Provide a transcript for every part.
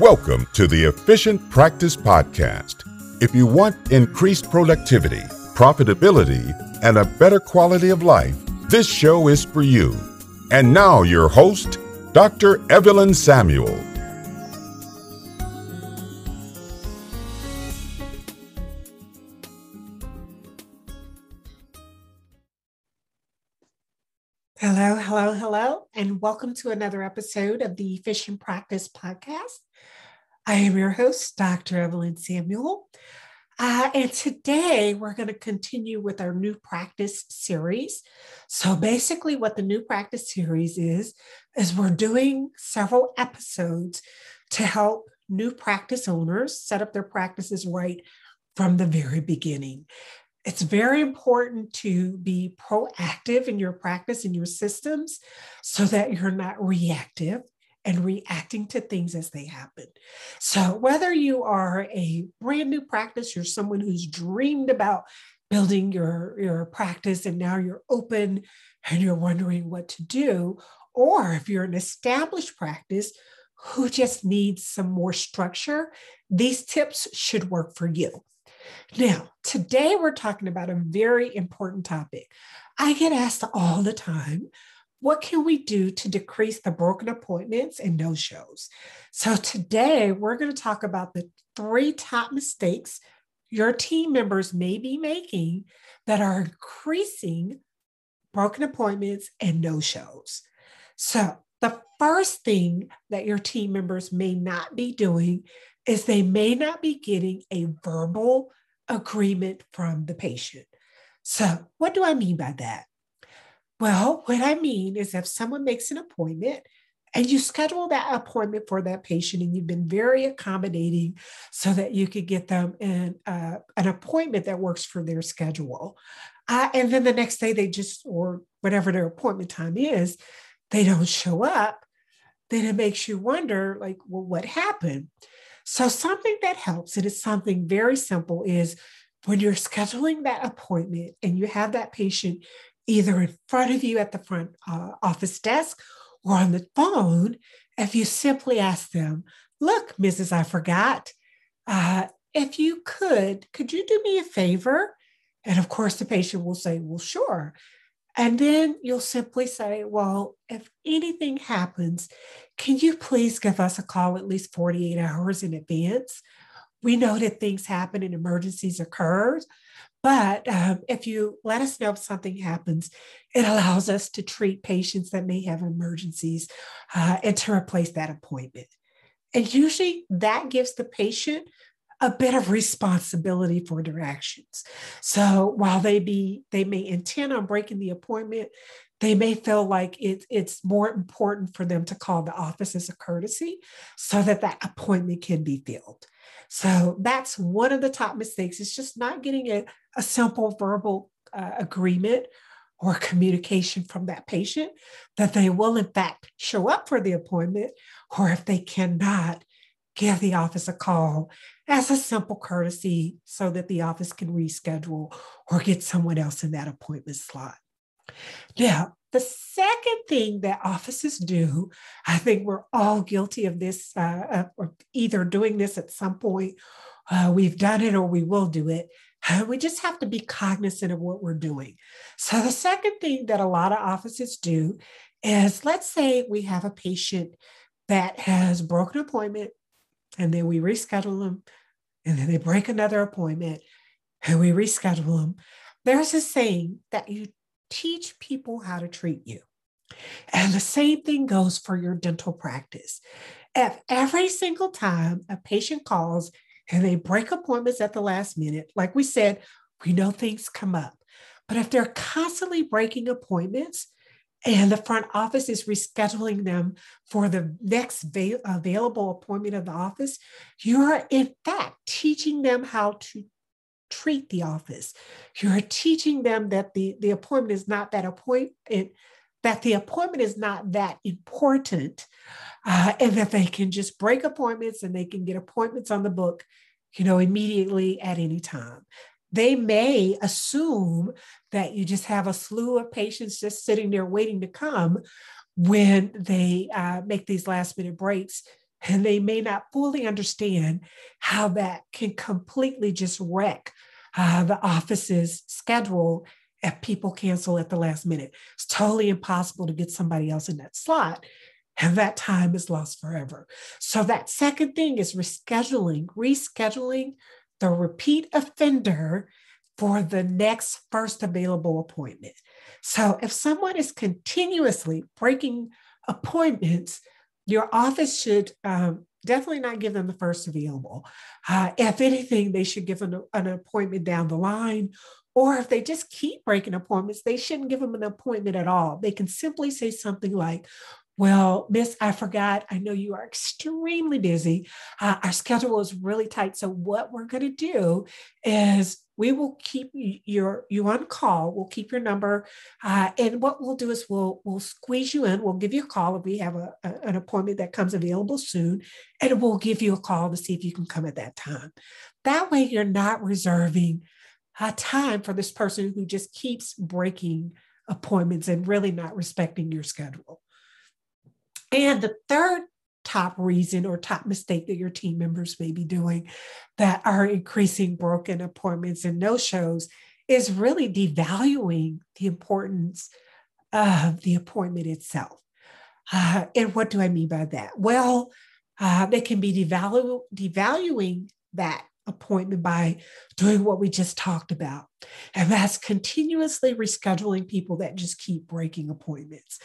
Welcome to the Efficient Practice Podcast. If you want increased productivity, profitability, and a better quality of life, this show is for you. And now, your host, Dr. Evelyn Samuel. Hello, hello, hello, and welcome to another episode of the Efficient Practice Podcast. I am your host, Dr. Evelyn Samuel. Uh, and today we're going to continue with our new practice series. So, basically, what the new practice series is, is we're doing several episodes to help new practice owners set up their practices right from the very beginning it's very important to be proactive in your practice and your systems so that you're not reactive and reacting to things as they happen. So, whether you are a brand new practice, you're someone who's dreamed about building your, your practice and now you're open and you're wondering what to do, or if you're an established practice who just needs some more structure, these tips should work for you. Now, today we're talking about a very important topic. I get asked all the time, what can we do to decrease the broken appointments and no shows? So, today we're going to talk about the three top mistakes your team members may be making that are increasing broken appointments and no shows. So, the first thing that your team members may not be doing is they may not be getting a verbal agreement from the patient. So, what do I mean by that? Well, what I mean is if someone makes an appointment and you schedule that appointment for that patient and you've been very accommodating so that you could get them in uh, an appointment that works for their schedule. Uh, and then the next day they just, or whatever their appointment time is, they don't show up, then it makes you wonder, like, well, what happened? So, something that helps, and it's something very simple, is when you're scheduling that appointment and you have that patient either in front of you at the front uh, office desk or on the phone, if you simply ask them, Look, Mrs. I forgot, uh, if you could, could you do me a favor? And of course, the patient will say, Well, sure. And then you'll simply say, Well, if anything happens, can you please give us a call at least 48 hours in advance? We know that things happen and emergencies occur, but um, if you let us know if something happens, it allows us to treat patients that may have emergencies uh, and to replace that appointment. And usually that gives the patient a bit of responsibility for their actions. So while they be they may intend on breaking the appointment, they may feel like it, it's more important for them to call the office as a courtesy so that that appointment can be filled. So that's one of the top mistakes. It's just not getting a, a simple verbal uh, agreement or communication from that patient that they will, in fact, show up for the appointment, or if they cannot, give the office a call as a simple courtesy so that the office can reschedule or get someone else in that appointment slot. Now, the second thing that offices do, I think we're all guilty of this, uh, or either doing this at some point, uh, we've done it or we will do it. Uh, we just have to be cognizant of what we're doing. So, the second thing that a lot of offices do is let's say we have a patient that has broken appointment and then we reschedule them and then they break another appointment and we reschedule them. There's a saying that you teach people how to treat you. And the same thing goes for your dental practice. If every single time a patient calls and they break appointments at the last minute, like we said, we know things come up. But if they're constantly breaking appointments and the front office is rescheduling them for the next va- available appointment of the office, you're in fact teaching them how to treat the office. You're teaching them that the, the appointment is not that appointment, that the appointment is not that important, uh, and that they can just break appointments and they can get appointments on the book, you know, immediately at any time. They may assume that you just have a slew of patients just sitting there waiting to come when they uh, make these last minute breaks and they may not fully understand how that can completely just wreck uh, the office's schedule if people cancel at the last minute. It's totally impossible to get somebody else in that slot. And that time is lost forever. So, that second thing is rescheduling, rescheduling the repeat offender for the next first available appointment. So, if someone is continuously breaking appointments, your office should um, definitely not give them the first available. Uh, if anything, they should give an, an appointment down the line. Or if they just keep breaking appointments, they shouldn't give them an appointment at all. They can simply say something like, well, Miss, I forgot. I know you are extremely busy. Uh, our schedule is really tight. So, what we're going to do is we will keep your you on call. We'll keep your number, uh, and what we'll do is we'll we'll squeeze you in. We'll give you a call if we have a, a, an appointment that comes available soon, and we'll give you a call to see if you can come at that time. That way, you're not reserving a time for this person who just keeps breaking appointments and really not respecting your schedule. And the third top reason or top mistake that your team members may be doing that are increasing broken appointments and no shows is really devaluing the importance of the appointment itself. Uh, and what do I mean by that? Well, uh, they can be devalu- devaluing that appointment by doing what we just talked about. And that's continuously rescheduling people that just keep breaking appointments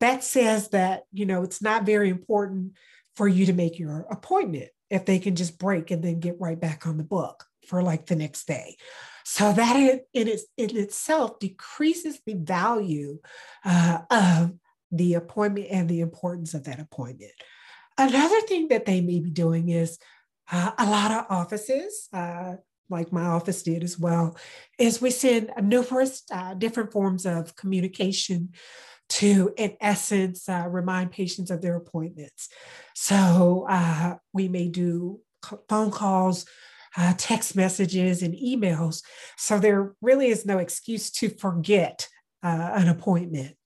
that says that you know it's not very important for you to make your appointment if they can just break and then get right back on the book for like the next day. So that in, in, its, in itself decreases the value uh, of the appointment and the importance of that appointment. Another thing that they may be doing is uh, a lot of offices uh, like my office did as well is we send numerous uh, different forms of communication to, in essence, uh, remind patients of their appointments. So uh, we may do phone calls, uh, text messages, and emails. So there really is no excuse to forget uh, an appointment.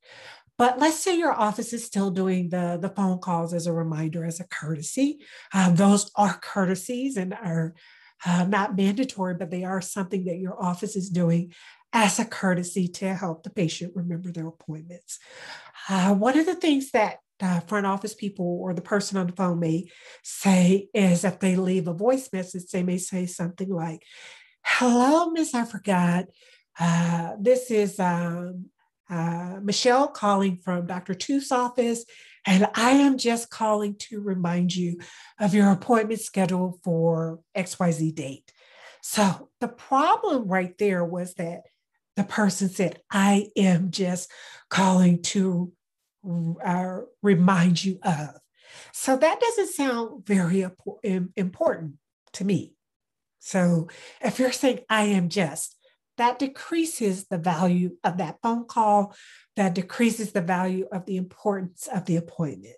But let's say your office is still doing the, the phone calls as a reminder, as a courtesy. Um, those are courtesies and are uh, not mandatory, but they are something that your office is doing as a courtesy to help the patient remember their appointments. Uh, one of the things that front office people or the person on the phone may say is if they leave a voice message, they may say something like, Hello, Miss I forgot. Uh, this is um, uh, Michelle calling from Dr. Tooth's office, and I am just calling to remind you of your appointment schedule for XYZ date. So the problem right there was that the person said, I am just calling to uh, remind you of. So that doesn't sound very important to me. So if you're saying, I am just, that decreases the value of that phone call, that decreases the value of the importance of the appointment.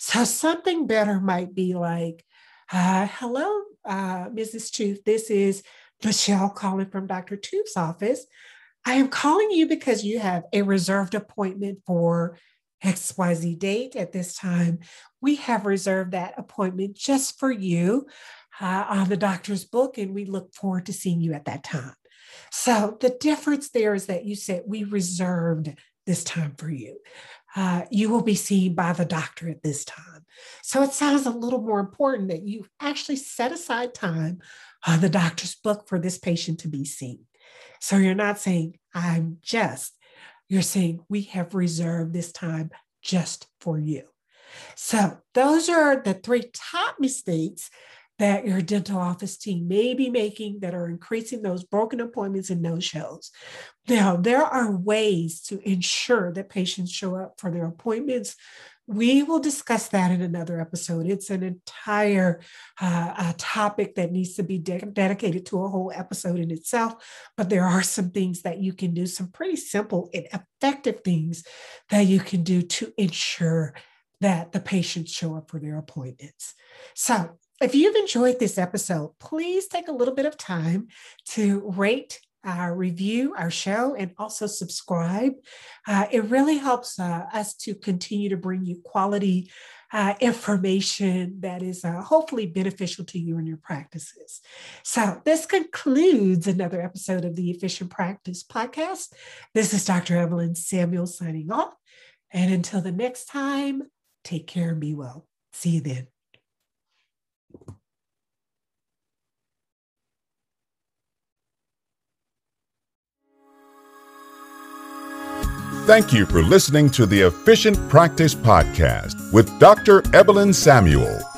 So something better might be like, uh, hello, uh, Mrs. Tooth. This is Michelle calling from Dr. Tooth's office. I am calling you because you have a reserved appointment for XYZ date at this time. We have reserved that appointment just for you uh, on the doctor's book, and we look forward to seeing you at that time. So, the difference there is that you said we reserved this time for you. Uh, you will be seen by the doctor at this time. So, it sounds a little more important that you actually set aside time on the doctor's book for this patient to be seen. So you're not saying, I'm just, you're saying, we have reserved this time just for you. So those are the three top mistakes that your dental office team may be making that are increasing those broken appointments and no shows. Now, there are ways to ensure that patients show up for their appointments we will discuss that in another episode. It's an entire uh, topic that needs to be de- dedicated to a whole episode in itself. But there are some things that you can do, some pretty simple and effective things that you can do to ensure that the patients show up for their appointments. So, if you've enjoyed this episode, please take a little bit of time to rate uh, review our show and also subscribe. Uh, it really helps uh, us to continue to bring you quality uh, information that is uh, hopefully beneficial to you and your practices. So, this concludes another episode of the Efficient Practice Podcast. This is Dr. Evelyn Samuel signing off. And until the next time, take care and be well. See you then. Thank you for listening to the Efficient Practice Podcast with Dr. Evelyn Samuel.